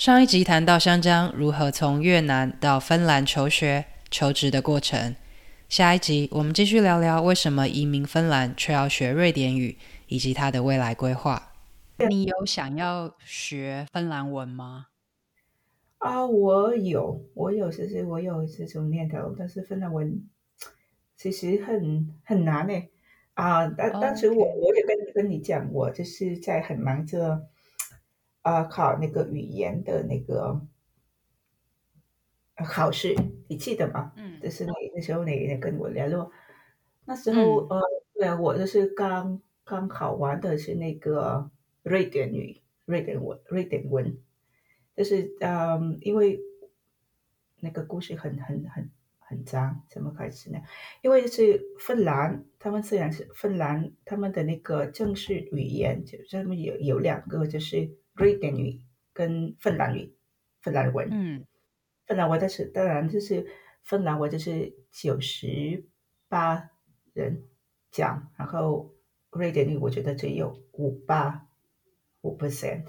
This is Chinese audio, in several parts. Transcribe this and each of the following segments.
上一集谈到香江如何从越南到芬兰求学、求职的过程。下一集我们继续聊聊为什么移民芬兰却要学瑞典语，以及他的未来规划。你有想要学芬兰文吗？啊，我有，我有，其实我有这种念头，但是芬兰文其实很很难呢。啊，当当时我我也跟跟你讲，我就是在很忙着啊考那个语言的那个考试，你记得吗？嗯，就是那那时候你也跟我联络，那时候、嗯、呃，对啊，我就是刚刚考完的是那个瑞典语、瑞典文、瑞典文，就是嗯，因为那个故事很很很。很脏，怎么开始呢？因为是芬兰，他们虽然是芬兰，他们的那个正式语言就他们有有两个，就是瑞典语跟芬兰语，芬兰文。嗯，芬兰文但是当然就是芬兰文就是九十八人讲，然后瑞典语我觉得只有五八五 percent，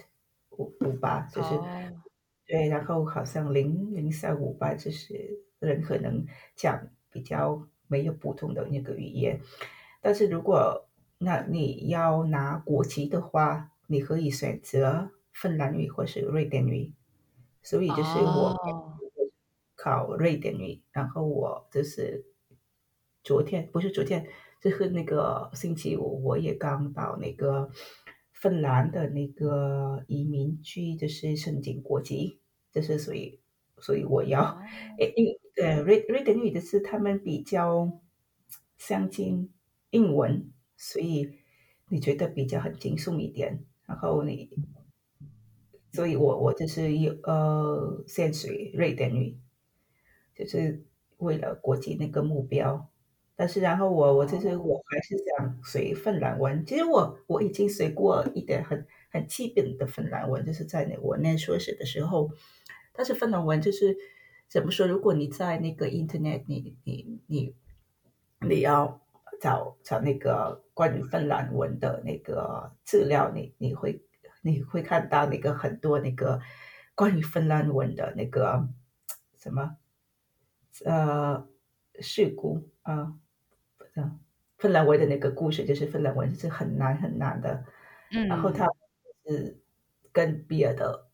五五八就是、oh. 对，然后好像零零三五八就是。人可能讲比较没有普通的那个语言，但是如果那你要拿国籍的话，你可以选择芬兰语或是瑞典语。所以就是我考瑞典语，哦、然后我就是昨天不是昨天，就是那个星期五，我也刚到那个芬兰的那个移民局，就是申请国籍，就是所以所以我要诶因为。对，瑞瑞典语的是他们比较相近英文，所以你觉得比较很轻松一点。然后你，所以我我就是有呃先学瑞典语，就是为了国际那个目标。但是然后我我就是我还是想学芬兰文。其实我我已经学过一点很很基本的芬兰文，就是在那我念硕士的时候。但是芬兰文就是。怎么说？如果你在那个 Internet，你你你你要找找那个关于芬兰文的那个资料，你你会你会看到那个很多那个关于芬兰文的那个什么呃事故啊，呃，芬兰文的那个故事，就是芬兰文是很难很难的，嗯，然后它是跟别的。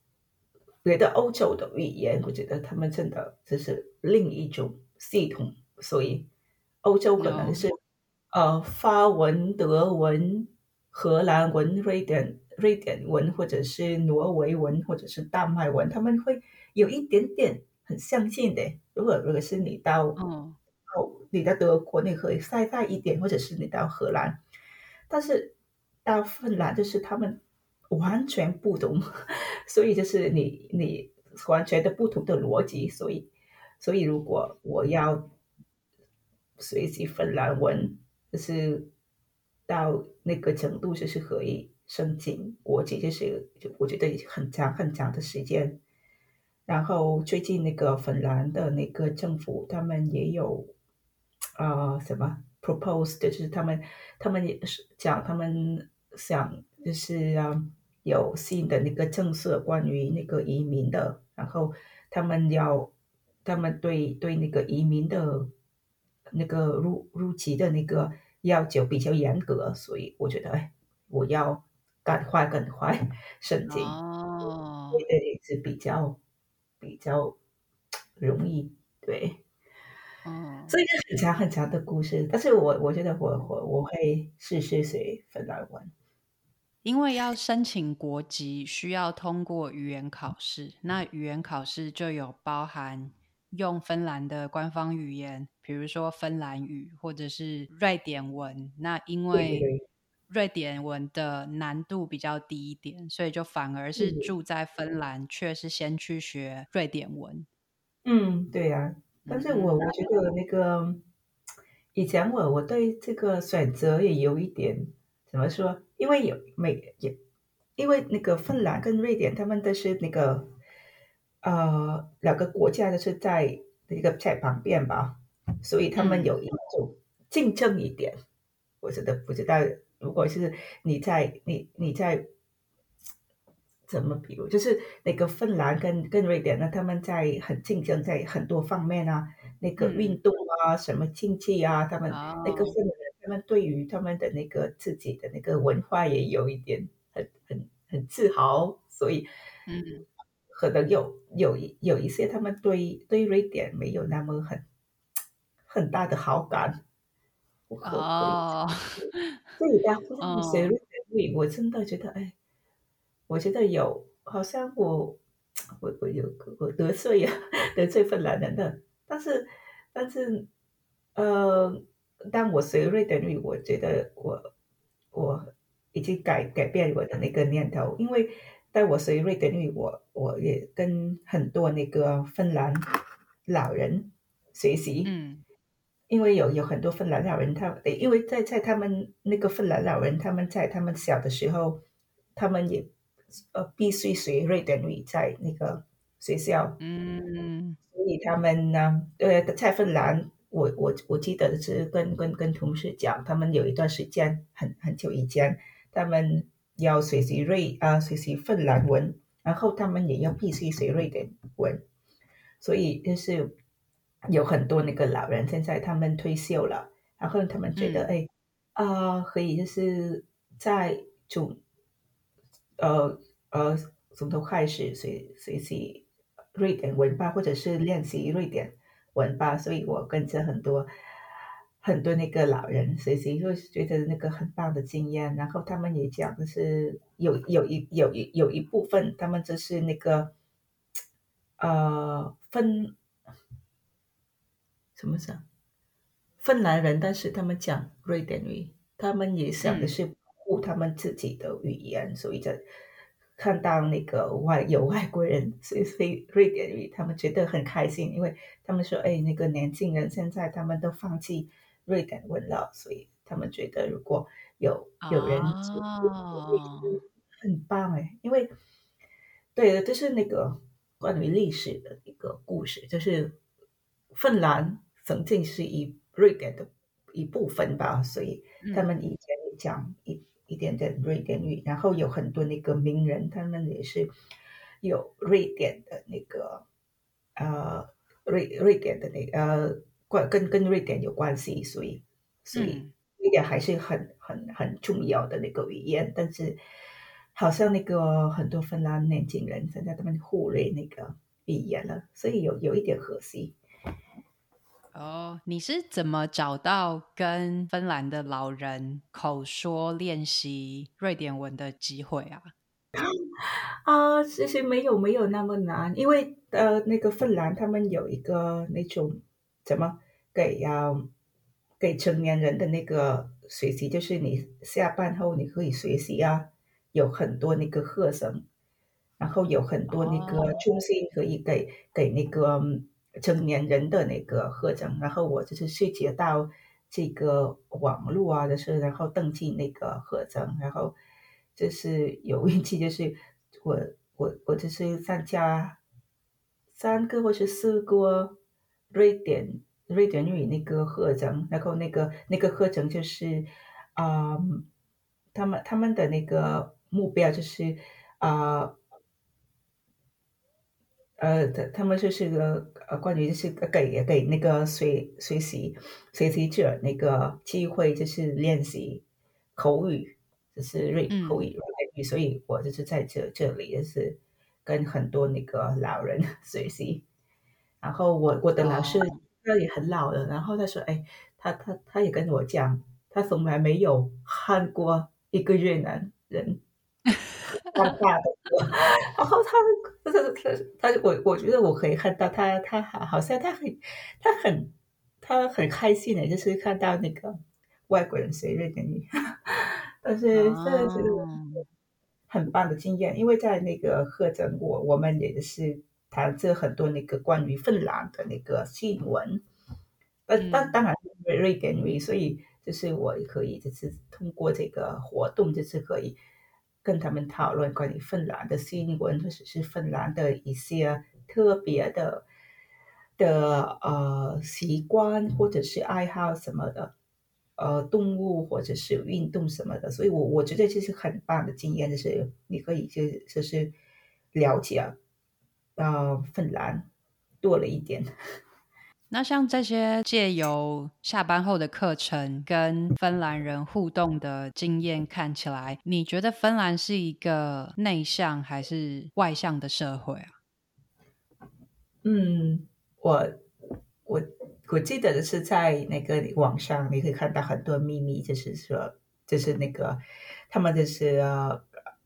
别的欧洲的语言，我觉得他们真的就是另一种系统，所以欧洲可能是呃法文、德文、荷兰文、瑞典瑞典文，或者是挪威文，或者是丹麦文，他们会有一点点很相近的。如果如果是你到哦，你到德国，你可以再大一点，或者是你到荷兰，但是到芬兰就是他们。完全不同，所以就是你你完全的不同的逻辑，所以所以如果我要学习芬兰文，就是到那个程度，就是可以申请国籍，就是我觉得很长很长的时间。然后最近那个芬兰的那个政府，他们也有啊、呃、什么 proposed，就是他们他们也是讲他们想就是啊。有新的那个政策关于那个移民的，然后他们要，他们对对那个移民的，那个入入籍的那个要求比较严格，所以我觉得，哎，我要赶快赶快申请，哦，对对，是比较比较容易，对，嗯，所以很长很长的故事，但是我我觉得我我我会试试学芬兰文。因为要申请国籍，需要通过语言考试。那语言考试就有包含用芬兰的官方语言，比如说芬兰语或者是瑞典文。那因为瑞典文的难度比较低一点，所以就反而是住在芬兰，却是先去学瑞典文。嗯，对呀、啊。但是我我觉得那个以前我我对这个选择也有一点怎么说？因为有美也，因为那个芬兰跟瑞典，他们都是那个呃两个国家都是在那个在旁边吧，所以他们有一种竞争一点。我觉得不知道，如果是你在你你在怎么比如，就是那个芬兰跟跟瑞典呢，他们在很竞争，在很多方面啊，那个运动啊，嗯、什么经济啊，他们那个芬兰人，他们对于他们的那个自己的那个文化也有一点很很很自豪，所以嗯，可能有有一有一些他们对对瑞典没有那么很很大的好感。哦，所以当我学瑞典语，我真的觉得哎。我觉得有，好像我我我有我得罪呀，得罪芬兰人的。但是但是，呃，当我学瑞典语，我觉得我我已经改改变我的那个念头，因为当我学瑞典语，我我也跟很多那个芬兰老人学习，嗯，因为有有很多芬兰老人，他因为在在他们那个芬兰老人，他们在他们小的时候，他们也。呃，必须学瑞典语在那个学校，嗯，所以他们呢，呃，在芬兰，我我我记得是跟跟跟同事讲，他们有一段时间很很久以前，他们要学习瑞啊、呃，学习芬兰文，然后他们也要必须学瑞典文，所以就是有很多那个老人现在他们退休了，然后他们觉得、嗯、哎啊、呃，可以就是在从。呃呃，从头开始学学习瑞典文吧，或者是练习瑞典文吧，所以我跟着很多很多那个老人学习，就觉得那个很棒的经验。然后他们也讲的是有有一有一有一部分，他们就是那个呃芬什么什芬兰人，但是他们讲瑞典语，他们也想的是。护他们自己的语言，所以在看到那个外有外国人所以说瑞典语，他们觉得很开心，因为他们说：“哎，那个年轻人现在他们都放弃瑞典文了，所以他们觉得如果有有人很棒哎，因为对的，这是那个关于历史的一个故事，就是芬兰曾经是一瑞典的一部分吧，所以他们以前讲一。”一点点瑞典语，然后有很多那个名人，他们也是有瑞典的那个呃瑞瑞典的那个、呃关跟跟瑞典有关系，所以所以瑞典还是很很很重要的那个语言，但是好像那个很多芬兰年轻人现在他们忽略那个语言了，所以有有一点可惜。哦，oh, 你是怎么找到跟芬兰的老人口说练习瑞典文的机会啊？啊，其实没有没有那么难，因为呃，那个芬兰他们有一个那种怎么给要、呃、给成年人的那个学习，就是你下班后你可以学习啊，有很多那个课程，然后有很多那个中心可以给、oh. 给那个。成年人的那个课程，然后我就是涉及到这个网络啊的事，然后登记那个课程，然后就是有运气，就是我我我就是参加三个或是四个瑞典瑞典语那个课程，然后那个那个课程就是啊、他们他们的那个目标就是啊。呃，他他们就是个呃，关于就是给给那个学学习学习者那个机会，就是练习口语，就是瑞口语瑞典语，所以我就是在这这里就是跟很多那个老人 学习。然后我我的老师他也很老了，然后他说，哎，他他他也跟我讲，他从来没有看过一个越南人。大大的，然后他，他，他，他，我，我觉得我可以看到他，他好，好像他很，他很，他很开心的，就是看到那个外国人随瑞典语，但是真的是很棒的经验，因为在那个课程，我我们也是谈着很多那个关于芬兰的那个新闻，呃，当当然瑞瑞典语，所以就是我可以就是通过这个活动，就是可以。跟他们讨论关于芬兰的新闻，或者是芬兰的一些特别的的呃习惯或者是爱好什么的，呃动物或者是运动什么的，所以我我觉得这是很棒的经验，就是你可以就就是了解，呃，芬兰多了一点。那像这些借由下班后的课程跟芬兰人互动的经验看起来，你觉得芬兰是一个内向还是外向的社会啊？嗯，我我我记得的是在那个网上你可以看到很多秘密，就是说，就是那个他们就是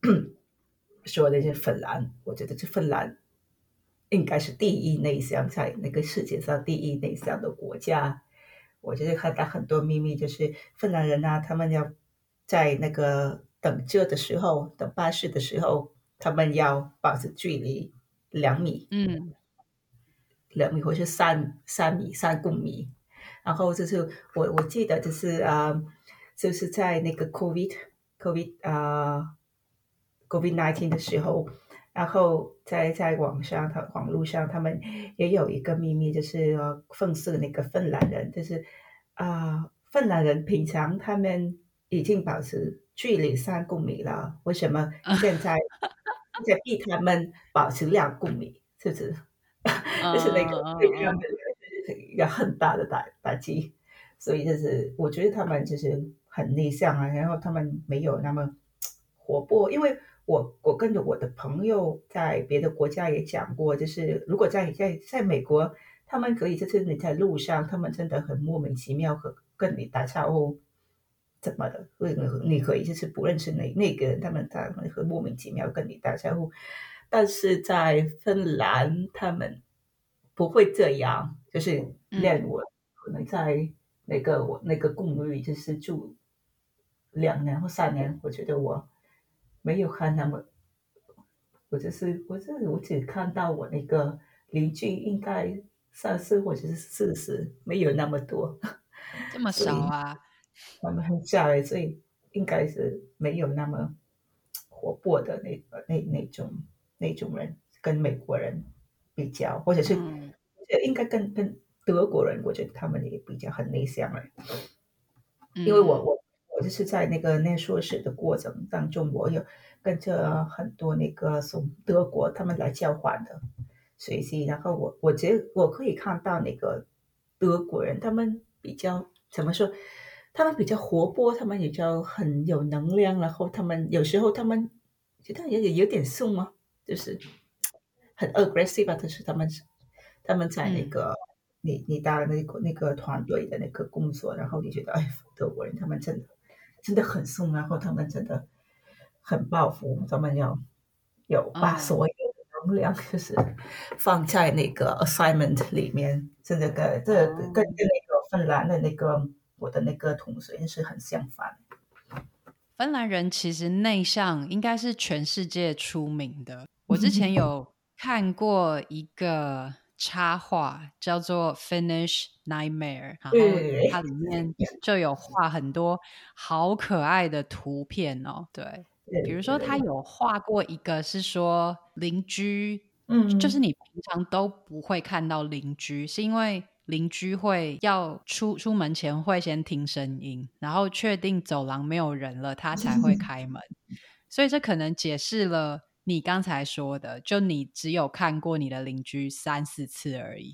说那些芬兰，我觉得是芬兰。应该是第一内向，在那个世界上第一内向的国家。我就是看到很多秘密，就是芬兰人啊，他们要在那个等车的时候，等巴士的时候，他们要保持距离两米，嗯，两米或是三三米三公米。然后就是我我记得就是啊，就是在那个 COVID COVID 啊 COVID nineteen 的时候。然后在在网上，他网络上，他们也有一个秘密，就是讽刺那个芬兰人，就是啊，芬兰人平常他们已经保持距离三公米了，为什么现在在逼他们保持两公米？是不是？就是那个对他们一个很大的打打击，所以就是我觉得他们就是很内向啊，然后他们没有那么活泼，因为。我我跟着我的朋友在别的国家也讲过，就是如果在在在美国，他们可以就是你在路上，他们真的很莫名其妙和跟你打招呼，怎么的？为你可以就是不认识那那个人，他们他们会莫名其妙跟你打招呼，但是在芬兰他们不会这样，就是连我可能在那个我那个公寓就是住两年或三年，我觉得我。没有看那么，我就是我就是我只看到我那个邻居应该三十或者是四十，没有那么多，这么少啊？他们很小，所以应该是没有那么活泼的那个那那种那种人，跟美国人比较，或者是、嗯、应该跟跟德国人，我觉得他们也比较很内向了，因为我我。就是在那个念硕士的过程当中，我有跟着很多那个从德国他们来交换的学习，然后我我觉得我可以看到那个德国人，他们比较怎么说？他们比较活泼，他们比较很有能量，然后他们有时候他们觉得也有点凶吗，就是很 aggressive 啊，就是他们他们在那个、嗯、你你当那个那个团队的那个工作，然后你觉得哎，德国人他们真的。真的很松，然后他们真的很报复，他们要有把所有的能量就是放在那个 assignment 里面，真的跟这跟跟那个芬兰的那个我的那个同学是很相反。芬兰人其实内向，应该是全世界出名的。我之前有看过一个。插画叫做 Finnish Nightmare，然后它里面就有画很多好可爱的图片哦。对，比如说他有画过一个是说邻居，嗯，就是你平常都不会看到邻居，是因为邻居会要出出门前会先听声音，然后确定走廊没有人了，他才会 开门。所以这可能解释了。你刚才说的，就你只有看过你的邻居三四次而已。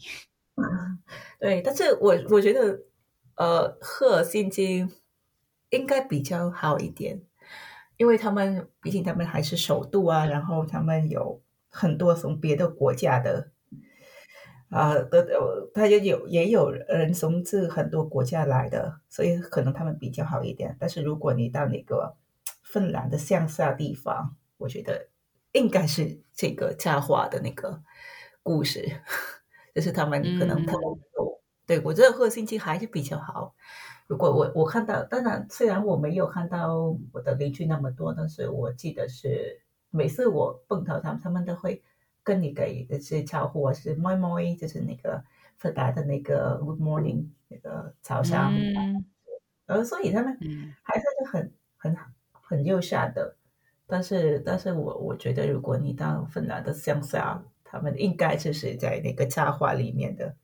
对，但是我我觉得，呃，赫尔辛基应该比较好一点，因为他们毕竟他们还是首都啊，然后他们有很多从别的国家的，啊、呃，的他也有也有人从这很多国家来的，所以可能他们比较好一点。但是如果你到那个 芬兰的乡下地方，我觉得。应该是这个插画的那个故事，就是他们可能他们有、嗯、对我觉得赫尔辛基还是比较好。如果我我看到，当然虽然我没有看到我的邻居那么多，但是我记得是每次我碰到他们，他们都会跟你给的是招呼，是 moi moi，就是那个芬达的那个 good morning 那个早上，嗯，呃，所以他们还是很很很友善的。但是，但是我我觉得，如果你到芬兰的乡下，他们应该就是在那个插画里面的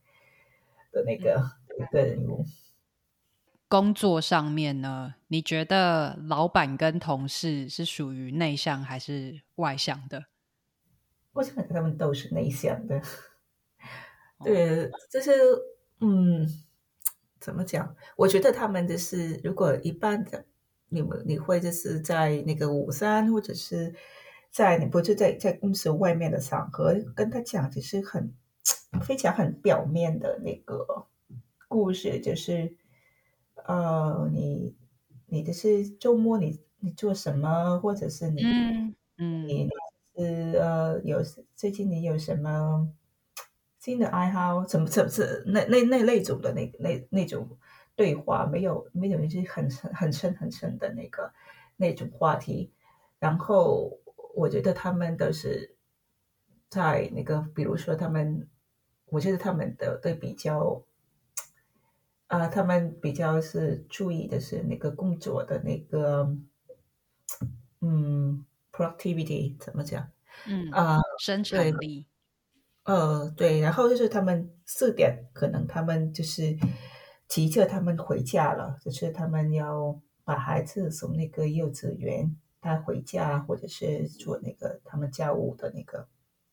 的那个的人物。工作上面呢，你觉得老板跟同事是属于内向还是外向的？我想他们都是内向的。对，就是嗯，怎么讲？我觉得他们就是，如果一般的，你们你会就是在那个午餐，或者是在你不是在在公司外面的场合跟他讲，就是很非常很表面的那个故事，就是呃，你你的是周末你你做什么，或者是你嗯嗯，你是呃有最近你有什么？新的爱好，怎么怎么是那那那那种的那那那种对话，没有没有一些很很很深很深的那个那种话题。然后我觉得他们都是在那个，比如说他们，我觉得他们的对比较，啊、呃，他们比较是注意的是那个工作的那个，嗯，productivity 怎么讲？嗯啊，呃、生产力。呃，对，然后就是他们四点，可能他们就是急着他们回家了，就是他们要把孩子从那个幼稚园带回家，或者是做那个他们家务的那个，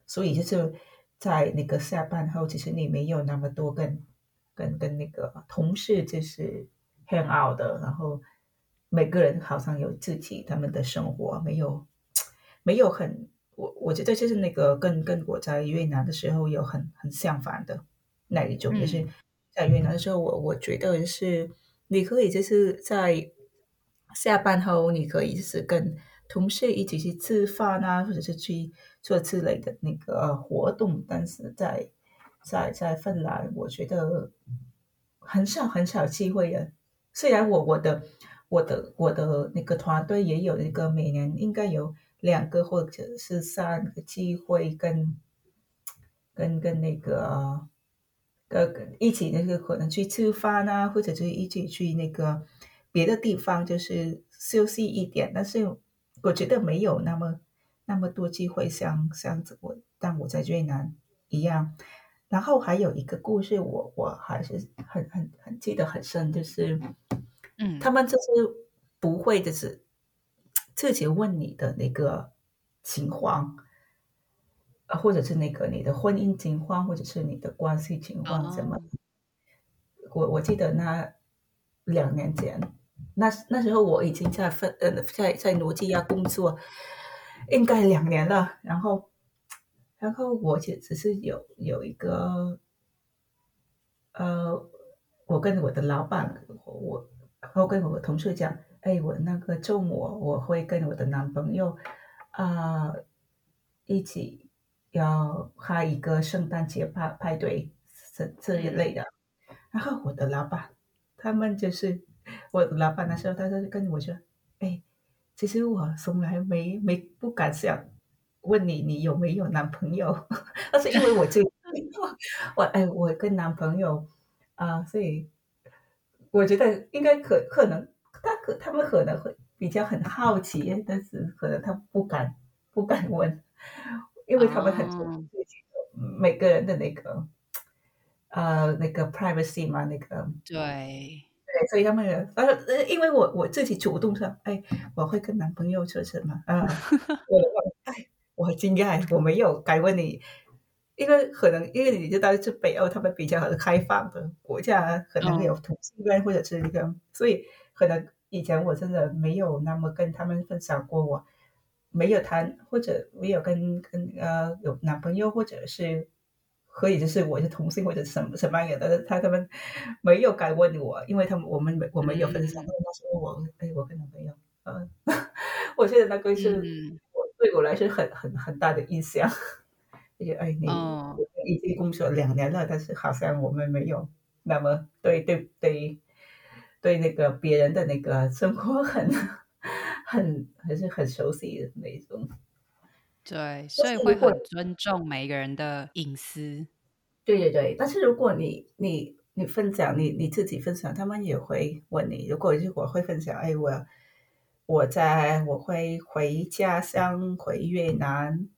所以就是在那个下班后，其实你没有那么多跟跟跟那个同事就是 hang out 的，然后每个人好像有自己他们的生活，没有没有很。我我觉得就是那个跟跟我在越南的时候有很很相反的那一种，就是在越南的时候，我我觉得是你可以就是在下班后，你可以就是跟同事一起去吃饭啊，或者是去做之类的那个活动，但是在在在芬兰，我觉得很少很少机会啊。虽然我我的我的我的那个团队也有一个每年应该有。两个或者是三个机会跟跟跟那个呃一起那个可能去吃饭啊，或者是一起去那个别的地方，就是休息一点。但是我觉得没有那么那么多机会像像我但我在越南一样。然后还有一个故事我，我我还是很很很记得很深，就是嗯，他们就是不会就是。自己问你的那个情况，啊，或者是那个你的婚姻情况，或者是你的关系情况怎么？Oh. 我我记得那两年前，那那时候我已经在分呃在在诺基亚工作，应该两年了。然后，然后我就只是有有一个，呃，我跟我的老板，我然后跟我的同事讲。哎，我那个周末我会跟我的男朋友啊、呃、一起要开一个圣诞节派派对这这一类的。然后我的老板，他们就是我的老板的时候，他就跟我说：“哎，其实我从来没没不敢想问你你有没有男朋友，但是因为我就我哎我跟男朋友啊、呃，所以我觉得应该可可能。”他可他们可能会比较很好奇，但是可能他不敢不敢问，因为他们很每个人的那个呃那个 privacy 嘛，那个对对，所以他们呃因为我我自己主动说，哎，我会跟男朋友说什么啊？我哎，我很惊讶，我没有敢问你，因为可能因为你知道是北欧，他们比较开放的国家，可能有同性恋或者是一个，所以。可能以前我真的没有那么跟他们分享过，我没有谈或者没有跟跟呃有男朋友或者是可以就是我是同性或者什么什么样的，他他们没有敢问我，因为他们我们我们有分享，他说我哎我跟男朋友，嗯，我觉得那个是我对我来说很很很大的印象，就觉得哎你已经工作两年了，但是好像我们没有那么对对对。对那个别人的那个生活很很还是很熟悉的那种，对，所以会很尊重每一个人的隐私。对对对，但是如果你你你分享你你自己分享，他们也会问你。如果如果会分享，哎，我我在我会回家乡回越南，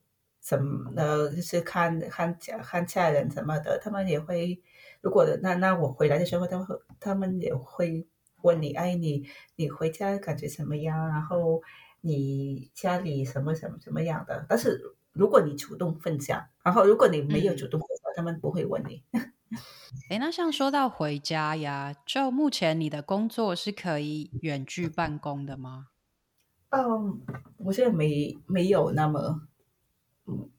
什么的，就是看看家看家人什么的，他们也会。如果那那我回来的时候，他们他们也会。问你，哎，你你回家感觉怎么样？然后你家里什么什么怎么样的？但是如果你主动分享，然后如果你没有主动分享，嗯、他们不会问你。哎，那像说到回家呀，就目前你的工作是可以远距办公的吗？嗯，我现在没没有那么，嗯，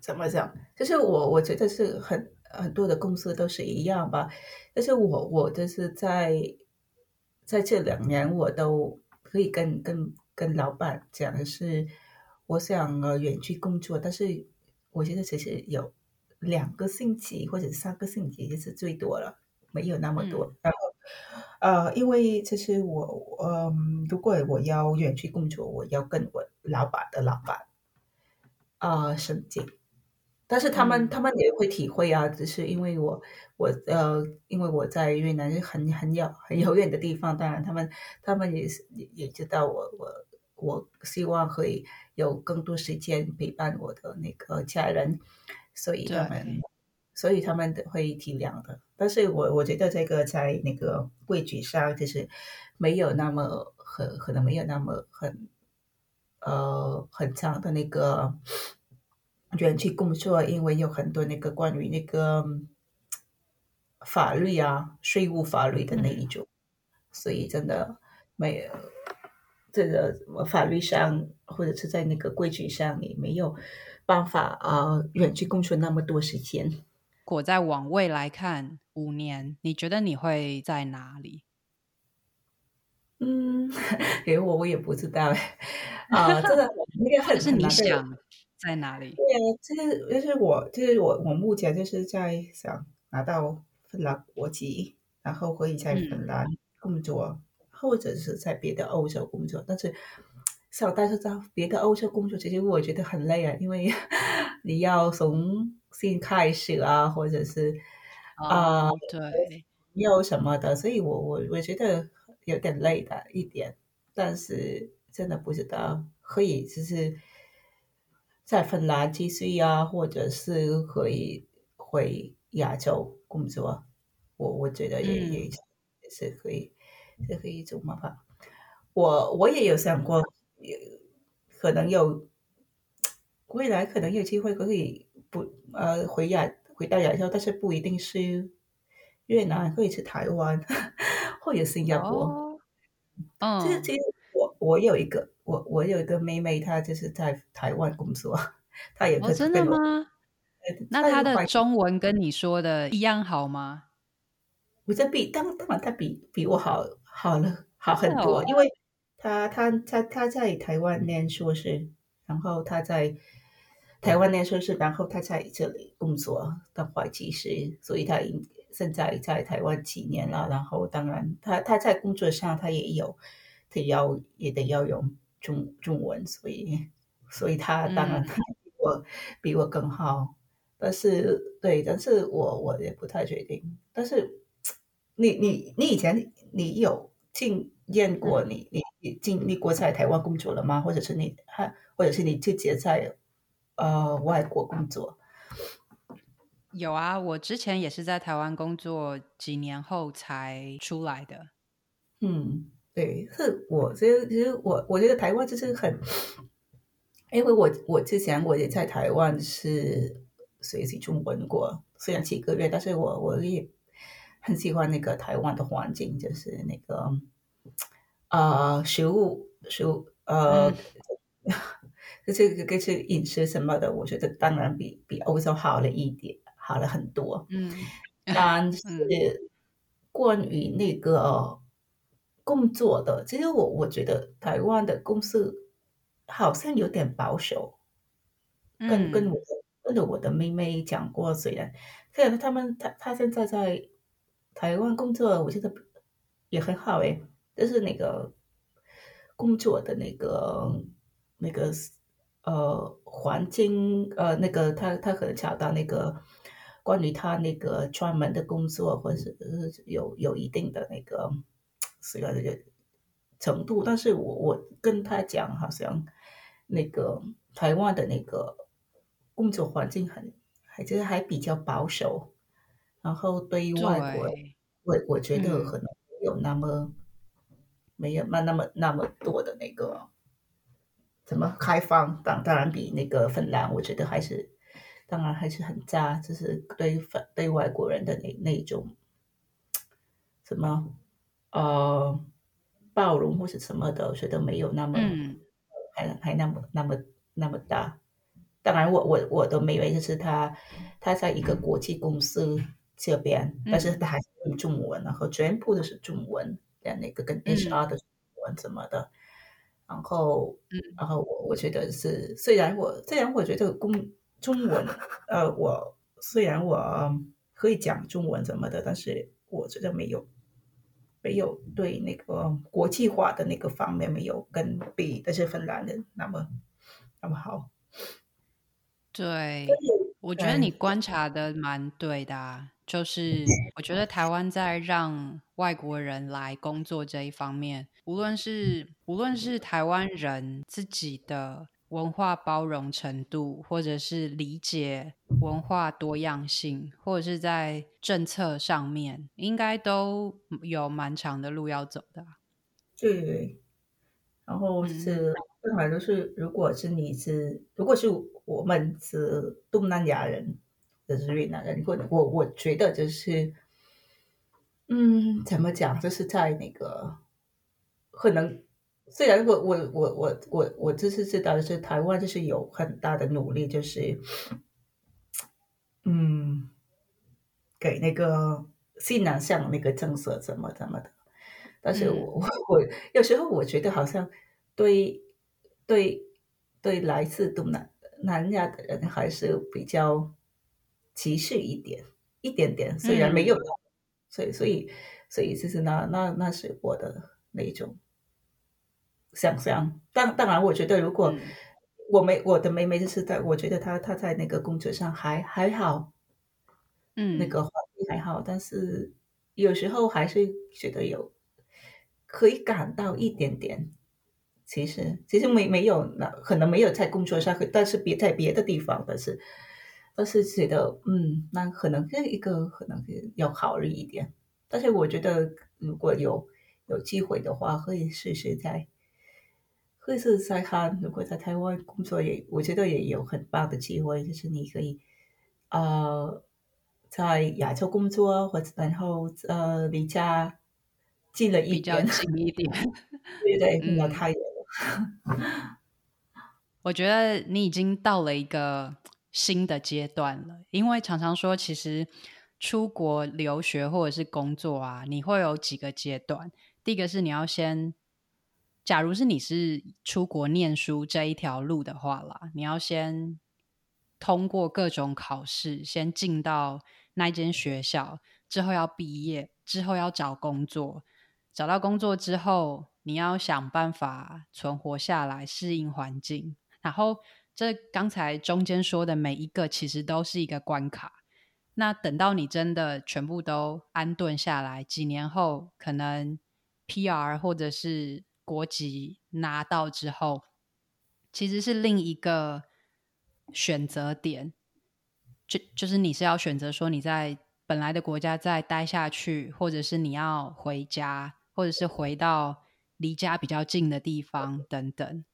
怎么讲？就是我我觉得是很很多的公司都是一样吧。但是我我就是在在这两年，我都可以跟跟跟老板讲的是，我想呃远距工作，但是我觉得其实有。两个星期或者三个星期就是最多了，没有那么多。嗯、然后，呃，因为其实我，嗯、呃，如果我要远距工作，我要跟我老板的老板啊申请。但是他们、嗯、他们也会体会啊，只是因为我我呃，因为我在越南是很很遥很遥远的地方，当然他们他们也是也也知道我我我希望可以有更多时间陪伴我的那个家人。所以他们，所以他们会体谅的。但是我我觉得这个在那个规矩上，就是没有那么很可能没有那么很呃很长的那个远距工作，因为有很多那个关于那个法律啊、税务法律的那一种，所以真的没有这个法律上或者是在那个规矩上，你没有。办法啊，远距工作那么多时间。果再往未来看，五年，你觉得你会在哪里？嗯，给我我也不知道 啊，这个那个很是你想在哪里？对啊，就是就是我就是我我目前就是在想拿到芬兰国籍，然后可以在芬兰工作，嗯、或者是在别的欧洲工作，但是。想，但是在别的欧洲工作，其实我觉得很累啊，因为 你要从新开始啊，或者是啊，哦呃、对，有什么的，所以我我我觉得有点累的一点，但是真的不知道可以就是在芬兰继续啊，或者是可以回亚洲工作，我我觉得也、嗯、也是可以，是可以一种办法。我我也有想过。也可能有未来可能有机会可以不呃回亚回到亚洲，但是不一定是越南，可以是台湾 或者新加坡。嗯，其实其实我我有一个我我有一个妹妹，她就是在台湾工作，她也哦、真的吗？那她的中文跟你说的一样好吗？我这比当当然她比比我好好了好很多，哦、因为。她她她她在台湾念硕士，然后她在台湾念硕士，然后她在这里工作当会计师，所以他现在在台湾几年了。然后当然她她在工作上她也有，得要也得要用中中文，所以所以他当然 比我、嗯、比我更好。但是对，但是我我也不太确定。但是你你你以前你有经验过你你。你经历过在台湾工作了吗？或者是你还，或者是你直接在呃外国工作？有啊，我之前也是在台湾工作，几年后才出来的。嗯，对，是我其实其实我我觉得台湾就是很，因为我我之前我也在台湾是学习中文过，虽然几个月，但是我我也很喜欢那个台湾的环境，就是那个。啊，食物，食物，呃，这这个这些饮食什么的，我觉得当然比比欧洲好了一点，好了很多。嗯，但是关于那个工作的，其实我我觉得台湾的公司好像有点保守。跟跟我跟着我的妹妹讲过，虽然虽然他们他他现在在台湾工作，我觉得也很好诶。就是那个工作的那个那个呃环境呃那个他他可能找到那个关于他那个专门的工作，或者是有有一定的那个是要那个程度，但是我我跟他讲，好像那个台湾的那个工作环境很还就是还比较保守，然后对于外国，我我觉得可能。有那么没有那那么那么多的那个怎么开放，当当然比那个芬兰，我觉得还是当然还是很渣，就是对对对外国人的那那种什么呃暴龙或是什么的，我觉得没有那么、嗯、还还那么那么那么大。当然我，我我我的妹妹就是他他在一个国际公司这边，嗯、但是他还是用中文，然后全部都是中文，连那个跟 HR 的中文什么的。嗯、然后，嗯，然后我我觉得是，虽然我虽然我觉得公中文，呃，我虽然我可以讲中文什么的，但是我觉得没有没有对那个国际化的那个方面没有跟比那些芬兰人那么那么好。对，我觉得你观察的蛮对的啊，就是我觉得台湾在让外国人来工作这一方面，无论是无论是台湾人自己的文化包容程度，或者是理解文化多样性，或者是在政策上面，应该都有蛮长的路要走的啊。对，然后是。嗯正好就是，如果是你是，如果是我们是东南亚人，就是越南人，或者我我觉得就是，嗯，怎么讲，就是在那个可能，虽然我我我我我我就是知道，就是台湾就是有很大的努力，就是，嗯，给那个新南向那个政策怎么怎么的，但是我我我有时候我觉得好像对。对，对，来自东南南亚的人还是比较歧视一点，一点点，虽然没有，嗯、所以，所以，所以，就是那那那是我的那种想象。当当然，我觉得如果我没我的妹妹就是在，我觉得她她在那个工作上还还好，嗯，那个环境还好，但是有时候还是觉得有可以感到一点点。其实其实没没有那可能没有在工作上，但是别在别的地方，但是但是觉得嗯，那可能是一个可能要考虑一点。但是我觉得如果有有机会的话，可以试试在，可以试试再看。如果在台湾工作也，我觉得也有很棒的机会，就是你可以呃在亚洲工作，或者然后呃离家近了一点，近一点，对 对，不要太远。我觉得你已经到了一个新的阶段了，因为常常说，其实出国留学或者是工作啊，你会有几个阶段。第一个是你要先，假如是你是出国念书这一条路的话啦，你要先通过各种考试，先进到那间学校，之后要毕业，之后要找工作，找到工作之后。你要想办法存活下来，适应环境。然后，这刚才中间说的每一个，其实都是一个关卡。那等到你真的全部都安顿下来，几年后，可能 PR 或者是国籍拿到之后，其实是另一个选择点。就就是你是要选择说你在本来的国家再待下去，或者是你要回家，或者是回到。离家比较近的地方等等，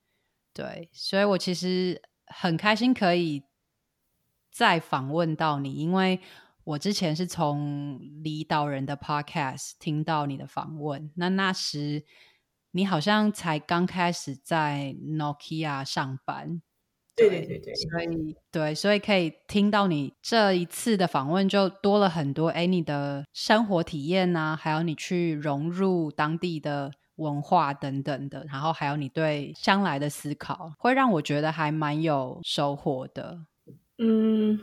对，所以我其实很开心可以再访问到你，因为我之前是从李导人的 podcast 听到你的访问，那那时你好像才刚开始在 Nokia 上班，对对对对，所以对，所以可以听到你这一次的访问就多了很多，哎，你的生活体验啊，还有你去融入当地的。文化等等的，然后还有你对将来的思考，会让我觉得还蛮有收获的。嗯，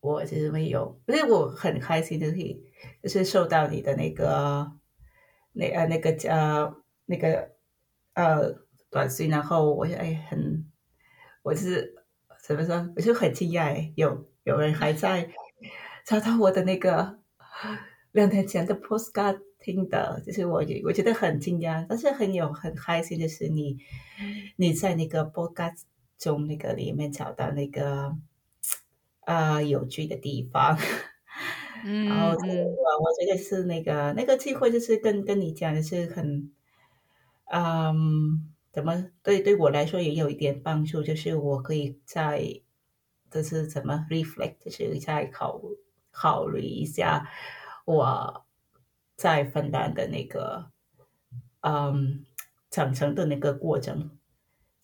我其实没有，因为我很开心的可以，就是受到你的那个那呃那个呃那个呃短信，然后我就哎很，我是怎么说，我就很惊讶，有有人还在找到我的那个两天前的 postcard。听的，就是我，我觉得很惊讶，但是很有很开心的是你，你在那个 Podcast 中那个里面找到那个啊、呃、有趣的地方，嗯，然后我我觉得是那个那个机会，就是跟跟你讲的是很，嗯，怎么对对我来说也有一点帮助，就是我可以在，就是怎么 reflect，就是再考考虑一下我在芬兰的那个，嗯，长成的那个过程，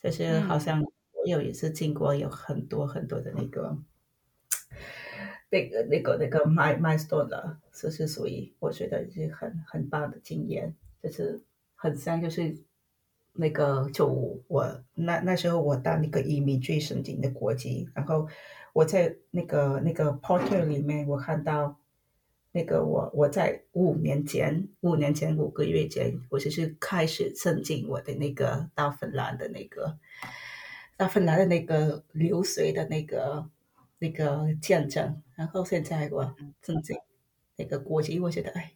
就是好像我有一次经过有很多很多的那个。那个、那个、那个 my milestone 的，这是属于我觉得是很很棒的经验，就是很像就是那个就我那那时候我到那个移民最申请的国籍，然后我在那个那个 portal 里面，我看到那个我我在五年前五年前五个月前，我就是开始申请我的那个到芬兰的那个到芬兰的那个留学的那个。那个见证，然后现在我正在那个国籍，我觉得哎，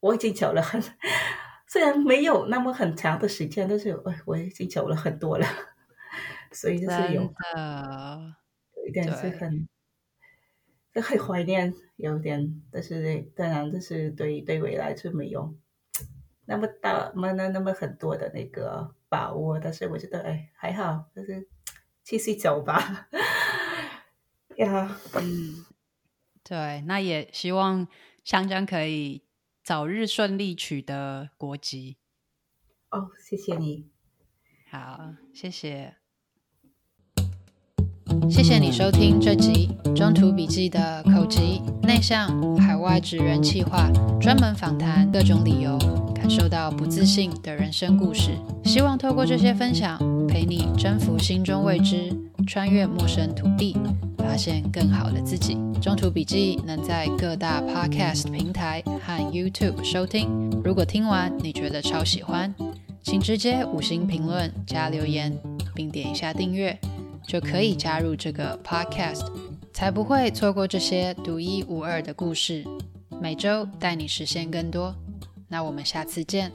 我已经走了很，虽然没有那么很长的时间，但是哎，我已经走了很多了，所以就是有，有一点是很，就很怀念，有点，但是当然就是对对未来是没有那么大，那那那么很多的那个把握，但是我觉得哎还好，就是继续走吧。呀，Yeah. 嗯，对，那也希望香江可以早日顺利取得国籍。哦，oh, 谢谢你。好，谢谢。谢谢你收听这集《中途笔记》的口吃内向海外职人企划，专门访谈各种理由感受到不自信的人生故事。希望透过这些分享，陪你征服心中未知，穿越陌生土地。发现更好的自己。中途笔记能在各大 Podcast 平台和 YouTube 收听。如果听完你觉得超喜欢，请直接五星评论加留言，并点一下订阅，就可以加入这个 Podcast，才不会错过这些独一无二的故事。每周带你实现更多。那我们下次见。